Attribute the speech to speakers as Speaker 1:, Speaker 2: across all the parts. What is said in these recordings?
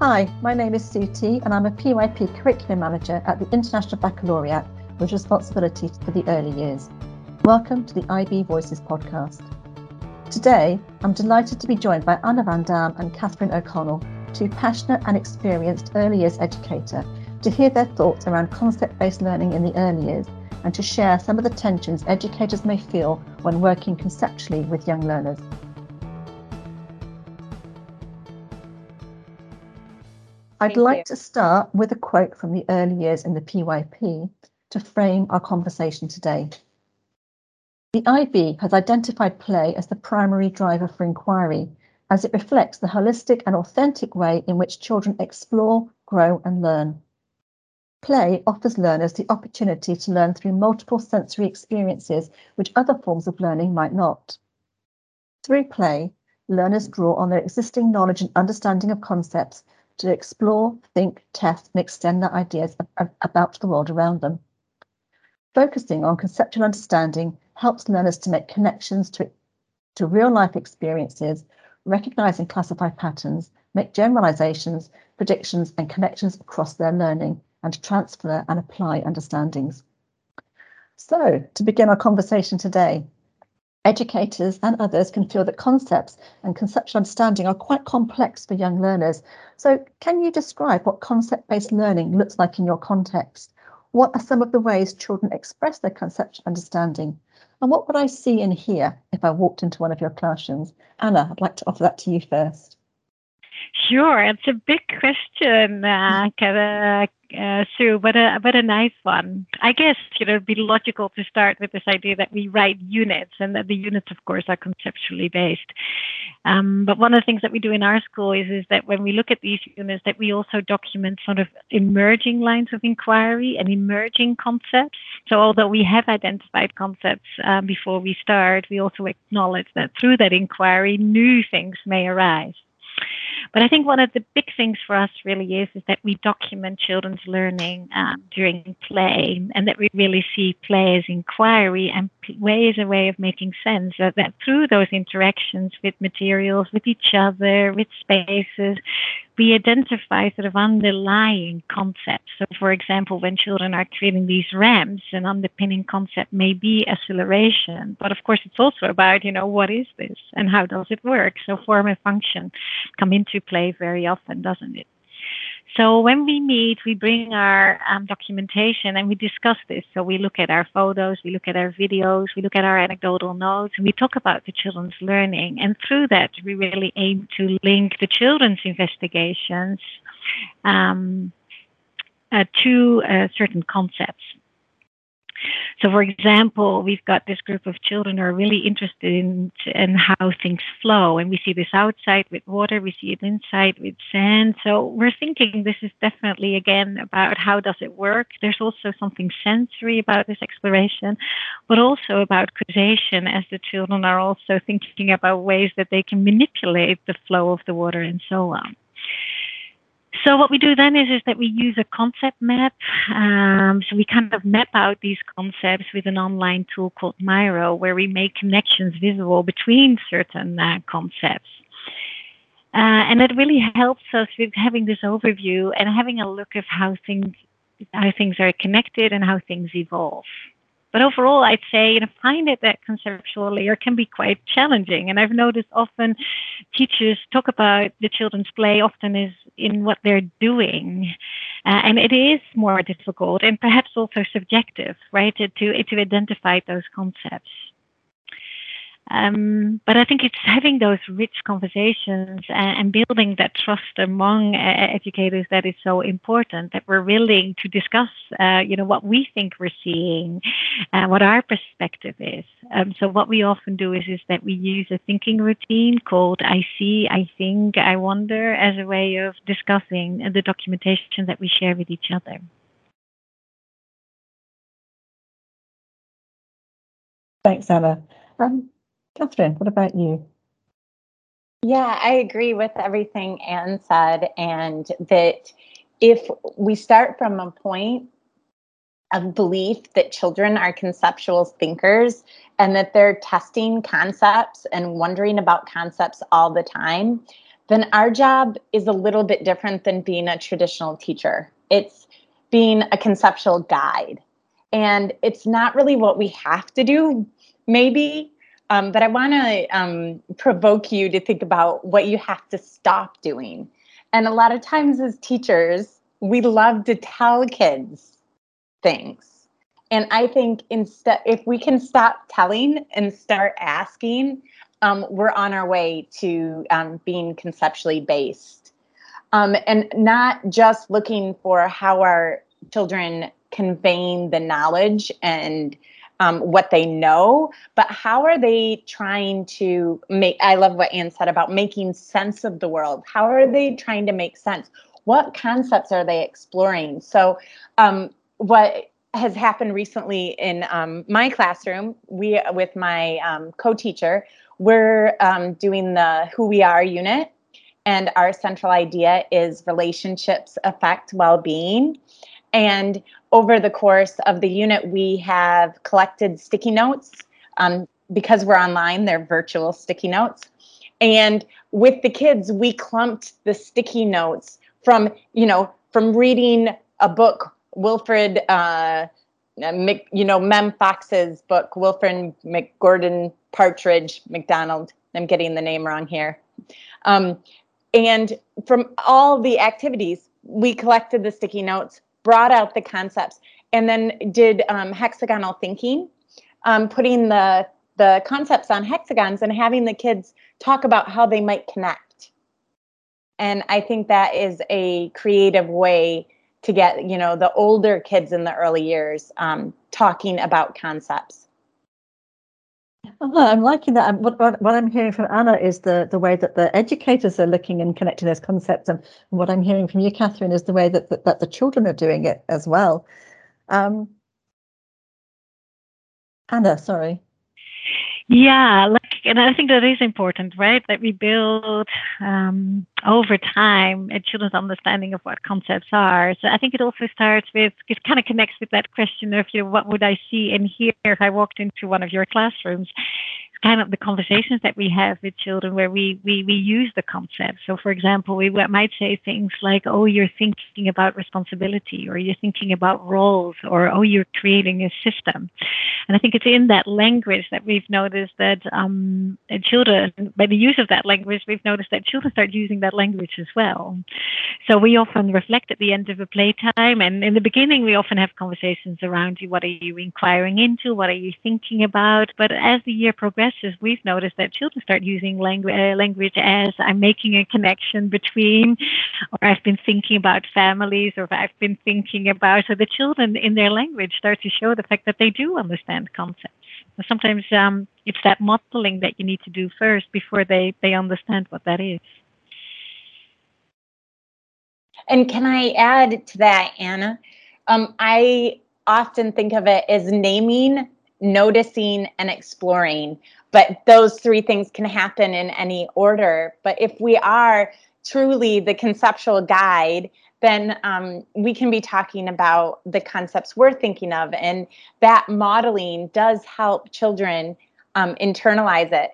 Speaker 1: Hi, my name is Suti and I'm a PYP Curriculum Manager at the International Baccalaureate with responsibility for the early years. Welcome to the IB Voices podcast. Today, I'm delighted to be joined by Anna Van Dam and Catherine O'Connell, two passionate and experienced early years educator, to hear their thoughts around concept based learning in the early years and to share some of the tensions educators may feel when working conceptually with young learners. I'd
Speaker 2: Thank
Speaker 1: like
Speaker 2: you.
Speaker 1: to start with a quote from the early years in the PYP to frame our conversation today. The IB has identified play as the primary driver for inquiry, as it reflects the holistic and authentic way in which children explore, grow, and learn. Play offers learners the opportunity to learn through multiple sensory experiences which other forms of learning might not. Through play, learners draw on their existing knowledge and understanding of concepts to explore, think, test, and extend their ideas about the world around them. Focusing on conceptual understanding helps learners to make connections to, to real life experiences, recognize and classify patterns, make generalizations, predictions, and connections across their learning, and transfer and apply understandings. So, to begin our conversation today, educators and others can feel that concepts and conceptual understanding are quite complex for young learners. So, can you describe what concept based learning looks like in your context? What are some of the ways children express their conceptual understanding? And what would I see and hear if I walked into one of your classrooms? Anna, I'd like to offer that to you first.
Speaker 2: Sure, it's a big question, uh, uh, Sue, but a but a nice one. I guess you know it'd be logical to start with this idea that we write units, and that the units, of course, are conceptually based. Um, but one of the things that we do in our school is is that when we look at these units, that we also document sort of emerging lines of inquiry and emerging concepts. So although we have identified concepts um, before we start, we also acknowledge that through that inquiry, new things may arise. But I think one of the big things for us really is is that we document children's learning um, during play, and that we really see play as inquiry and play is a way of making sense. That, that through those interactions with materials, with each other, with spaces, we identify sort of underlying concepts. So, for example, when children are creating these ramps, an underpinning concept may be acceleration, but of course, it's also about you know what is this and how does it work. So, form and function come into play very often, doesn't it? So when we meet, we bring our um, documentation and we discuss this. So we look at our photos, we look at our videos, we look at our anecdotal notes, and we talk about the children's learning. And through that, we really aim to link the children's investigations um, uh, to uh, certain concepts. So, for example, we've got this group of children who are really interested in, in how things flow. And we see this outside with water, we see it inside with sand. So we're thinking this is definitely, again, about how does it work. There's also something sensory about this exploration, but also about causation as the children are also thinking about ways that they can manipulate the flow of the water and so on. So what we do then is, is that we use a concept map. Um, so we kind of map out these concepts with an online tool called Miro, where we make connections visible between certain uh, concepts. Uh, and it really helps us with having this overview and having a look of how things how things are connected and how things evolve. But overall, I'd say you know, find it that conceptual layer can be quite challenging. And I've noticed often teachers talk about the children's play often is in what they're doing. Uh, and it is more difficult and perhaps also subjective, right, to, to, to identify those concepts. Um, but I think it's having those rich conversations and, and building that trust among uh, educators that is so important. That we're willing to discuss, uh, you know, what we think we're seeing, uh, what our perspective is. Um, so what we often do is is that we use a thinking routine called "I see, I think, I wonder" as a way of discussing the documentation that we share with each other.
Speaker 1: Thanks, Anna. Um, Catherine, what about you?
Speaker 3: Yeah, I agree with everything Anne said, and that if we start from a point of belief that children are conceptual thinkers and that they're testing concepts and wondering about concepts all the time, then our job is a little bit different than being a traditional teacher. It's being a conceptual guide. And it's not really what we have to do, maybe, um, but I want to um, provoke you to think about what you have to stop doing. And a lot of times, as teachers, we love to tell kids things. And I think instead, if we can stop telling and start asking, um, we're on our way to um, being conceptually based. Um, and not just looking for how our children conveying the knowledge and um, what they know, but how are they trying to make? I love what Anne said about making sense of the world. How are they trying to make sense? What concepts are they exploring? So, um, what has happened recently in um, my classroom, we with my um, co-teacher, we're um, doing the Who We Are unit, and our central idea is relationships affect well-being. And over the course of the unit, we have collected sticky notes. Um, because we're online, they're virtual sticky notes. And with the kids, we clumped the sticky notes from, you know, from reading a book, Wilfred, uh, Mc, you know, Mem Fox's book, Wilfred McGordon Partridge McDonald. I'm getting the name wrong here. Um, and from all the activities, we collected the sticky notes, brought out the concepts, and then did um, hexagonal thinking, um, putting the the concepts on hexagons and having the kids talk about how they might connect. And I think that is a creative way to get you know the older kids in the early years um, talking about concepts.
Speaker 1: I'm liking that. What, what, I'm hearing from Anna is the, the way that the educators are looking and connecting those concepts. And what I'm hearing from you, Catherine, is the way that, that, that the children are doing it as well. Um, Anna, sorry.
Speaker 2: Yeah, and I think that is important, right? That we build um, over time a children's understanding of what concepts are. So I think it also starts with, it kind of connects with that question of, you know, what would I see and hear if I walked into one of your classrooms? Kind of the conversations that we have with children where we, we, we use the concept. So, for example, we might say things like, oh, you're thinking about responsibility, or you're thinking about roles, or oh, you're creating a system. And I think it's in that language that we've noticed that um, children, by the use of that language, we've noticed that children start using that language as well. So we often reflect at the end of a playtime. And in the beginning, we often have conversations around you. What are you inquiring into? What are you thinking about? But as the year progresses, we've noticed that children start using language, uh, language as I'm making a connection between, or I've been thinking about families, or I've been thinking about. So the children in their language start to show the fact that they do understand concepts. Sometimes um, it's that modeling that you need to do first before they, they understand what that is.
Speaker 3: And can I add to that, Anna? Um, I often think of it as naming, noticing, and exploring but those three things can happen in any order. But if we are truly the conceptual guide, then um, we can be talking about the concepts we're thinking of. And that modeling does help children um, internalize it.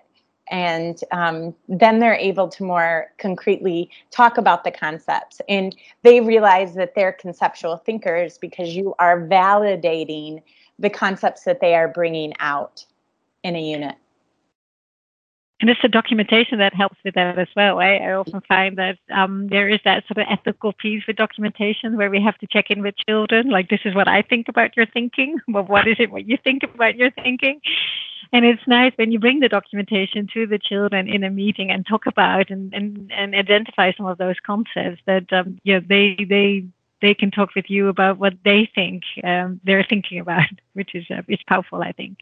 Speaker 3: And um, then they're able to more concretely talk about the concepts. And they realize that they're conceptual thinkers because you are validating the concepts that they are bringing out in a unit.
Speaker 2: And it's the documentation that helps with that as well. I, I often find that um, there is that sort of ethical piece with documentation where we have to check in with children, like this is what I think about your thinking, but what is it what you think about your thinking? And it's nice when you bring the documentation to the children in a meeting and talk about and, and, and identify some of those concepts that um, yeah they they they can talk with you about what they think um, they're thinking about, which is uh, it's powerful, I think.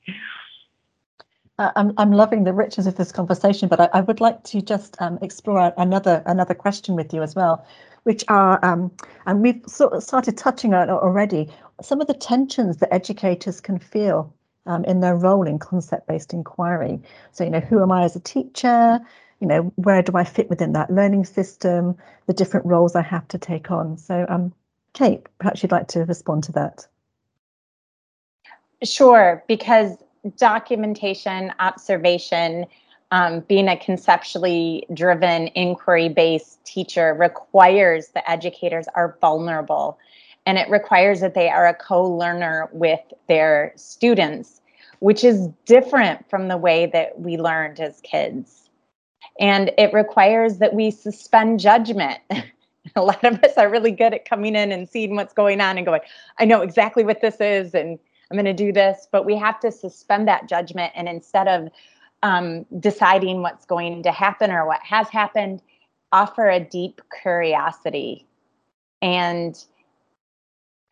Speaker 1: I'm I'm loving the richness of this conversation, but I, I would like to just um, explore another another question with you as well, which are um, and we've sort of started touching on already some of the tensions that educators can feel um, in their role in concept-based inquiry. So you know, who am I as a teacher? You know, where do I fit within that learning system? The different roles I have to take on. So, um, Kate, perhaps you'd like to respond to that.
Speaker 3: Sure, because documentation, observation, um, being a conceptually driven, inquiry based teacher requires that educators are vulnerable and it requires that they are a co learner with their students, which is different from the way that we learned as kids. And it requires that we suspend judgment. a lot of us are really good at coming in and seeing what's going on and going, I know exactly what this is and I'm going to do this. But we have to suspend that judgment and instead of um, deciding what's going to happen or what has happened, offer a deep curiosity and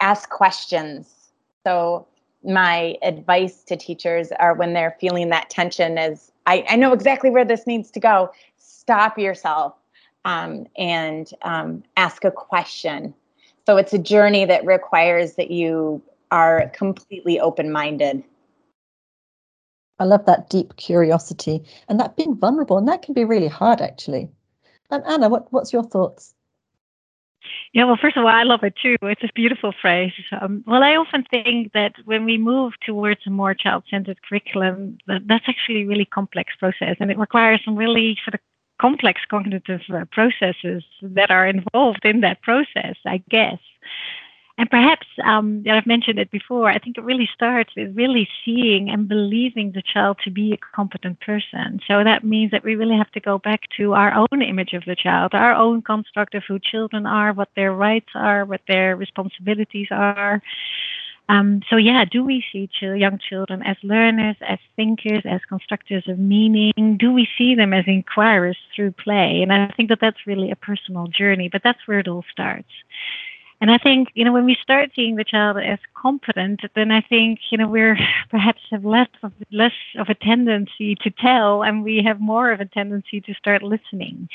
Speaker 3: ask questions. So, my advice to teachers are when they're feeling that tension is I, I know exactly where this needs to go. Stop yourself um, and um, ask a question. So, it's a journey that requires that you are completely open minded.
Speaker 1: I love that deep curiosity and that being vulnerable, and that can be really hard actually. And Anna, what, what's your thoughts?
Speaker 2: Yeah, well, first of all, I love it too. It's a beautiful phrase. Um, well, I often think that when we move towards a more child-centered curriculum, that that's actually a really complex process, and it requires some really sort of complex cognitive uh, processes that are involved in that process, I guess. And perhaps, um, I've mentioned it before, I think it really starts with really seeing and believing the child to be a competent person. So that means that we really have to go back to our own image of the child, our own construct of who children are, what their rights are, what their responsibilities are. Um, so yeah, do we see ch- young children as learners, as thinkers, as constructors of meaning? Do we see them as inquirers through play? And I think that that's really a personal journey, but that's where it all starts. And I think, you know, when we start seeing the child as competent, then I think, you know, we're perhaps have less of less of a tendency to tell and we have more of a tendency to start listening.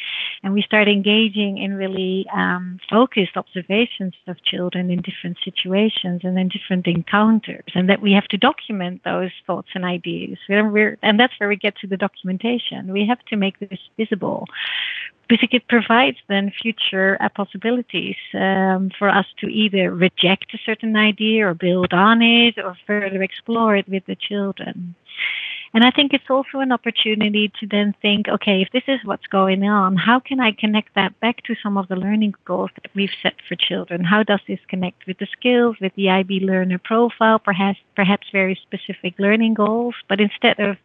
Speaker 2: And we start engaging in really um, focused observations of children in different situations and in different encounters. And that we have to document those thoughts and ideas. And that's where we get to the documentation. We have to make this visible because it provides then future uh, possibilities um, for us to either reject a certain idea or build on it or further explore it with the children. And I think it's also an opportunity to then think, okay, if this is what's going on, how can I connect that back to some of the learning goals that we've set for children? How does this connect with the skills, with the IB learner profile, perhaps perhaps very specific learning goals? But instead of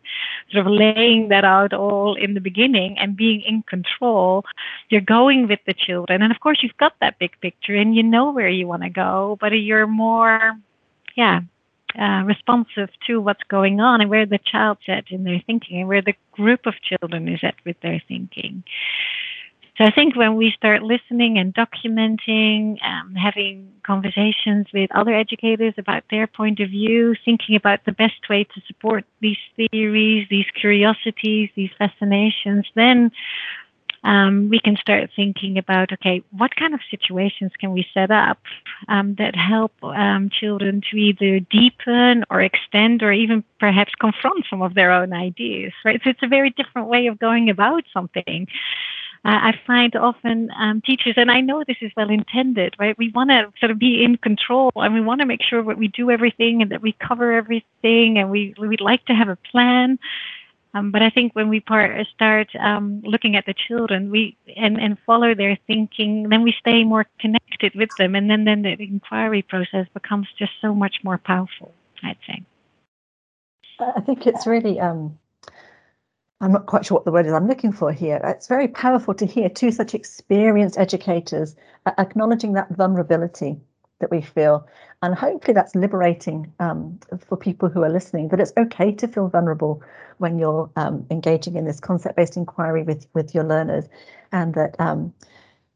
Speaker 2: sort of laying that out all in the beginning and being in control, you're going with the children. And of course you've got that big picture and you know where you want to go, but you're more yeah, uh, responsive to what's going on and where the child's at in their thinking and where the group of children is at with their thinking. So I think when we start listening and documenting, um, having conversations with other educators about their point of view, thinking about the best way to support these theories, these curiosities, these fascinations, then um, we can start thinking about okay, what kind of situations can we set up um, that help um, children to either deepen or extend or even perhaps confront some of their own ideas, right? So it's a very different way of going about something. Uh, I find often um, teachers, and I know this is well intended, right? We want to sort of be in control and we want to make sure that we do everything and that we cover everything and we, we'd like to have a plan. Um, but I think when we part, start um, looking at the children, we and, and follow their thinking, then we stay more connected with them, and then then the inquiry process becomes just so much more powerful. I'd say.
Speaker 1: I think it's really. Um, I'm not quite sure what the word is I'm looking for here. It's very powerful to hear two such experienced educators acknowledging that vulnerability that we feel. And hopefully that's liberating um, for people who are listening, that it's okay to feel vulnerable when you're um, engaging in this concept-based inquiry with, with your learners. And that um,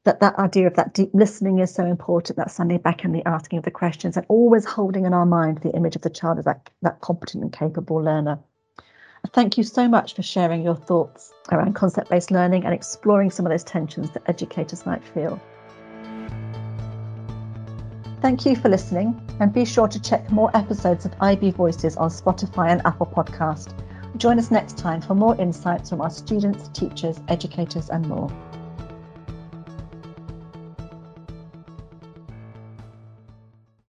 Speaker 1: that that idea of that deep listening is so important, that standing back and the asking of the questions and always holding in our mind the image of the child as that, that competent and capable learner. Thank you so much for sharing your thoughts around concept-based learning and exploring some of those tensions that educators might feel. Thank you for listening, and be sure to check more episodes of IB Voices on Spotify and Apple Podcast. Join us next time for more insights from our students, teachers, educators, and more.